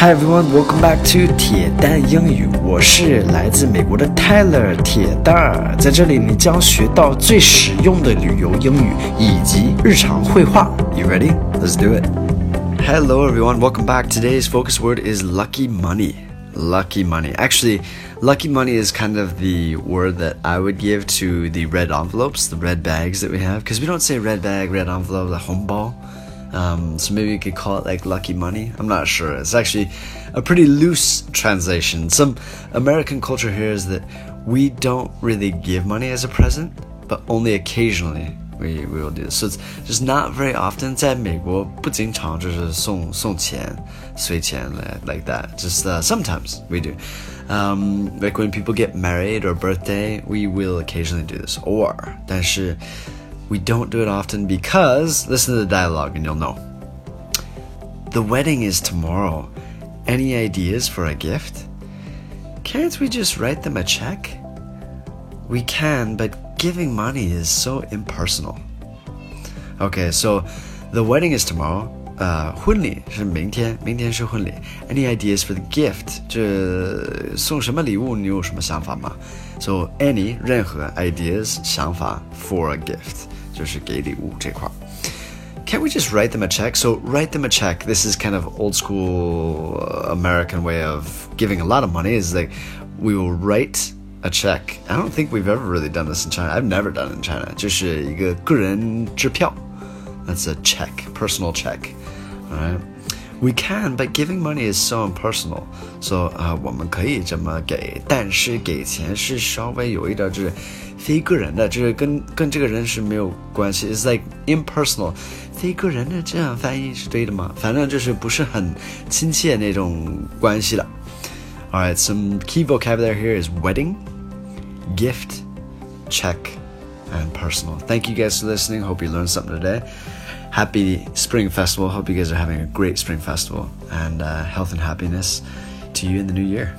Hi everyone, welcome back to 铁蛋英语。我是来自美国的 Tyler 铁蛋儿，在这里你将学到最实用的旅游英语以及日常会话。You ready? Let's do it. Hello everyone, welcome back. Today's focus word is lucky money. Lucky money. Actually, lucky money is kind of the word that I would give to the red envelopes, the red bags that we have, because we don't say red bag, red envelope, the hongbao. Um, so maybe you could call it like lucky money. I'm not sure. It's actually a pretty loose translation. Some American culture here is that we don't really give money as a present, but only occasionally we, we will do this. So it's just not very often. 在美国不经常就是送送钱随钱 like that. Just uh, sometimes we do. Um, like when people get married or birthday, we will occasionally do this. Or 但是 we don't do it often because, listen to the dialogue and you'll know. The wedding is tomorrow. Any ideas for a gift? Can't we just write them a check? We can, but giving money is so impersonal. Okay, so the wedding is tomorrow. Uh, 婚礼是明天，明天是婚礼。Any ideas for the gift？这送什么礼物？你有什么想法吗？So any 任何 ideas 想法 for a gift。 就是给礼物这块。Can't we just write them a check? So write them a check. This is kind of old school American way of giving a lot of money. Is like we will write a check. I don't think we've ever really done this in China. I've never done it in China. 就是一个个人支票. That's a check, personal check. All right. We can, but giving money is so impersonal. So 啊、uh,，我们可以这么给，但是给钱是稍微有一点就是非个人的，就是跟跟这个人是没有关系。It's like impersonal，非个人的这样翻译是对的吗？反正就是不是很亲切那种关系了。All right, some key vocabulary here is wedding, gift, check, and personal. Thank you guys for listening. Hope you learned something today happy Spring Festival. Hope you guys are having a great Spring Festival and uh, health and happiness to you in the new year.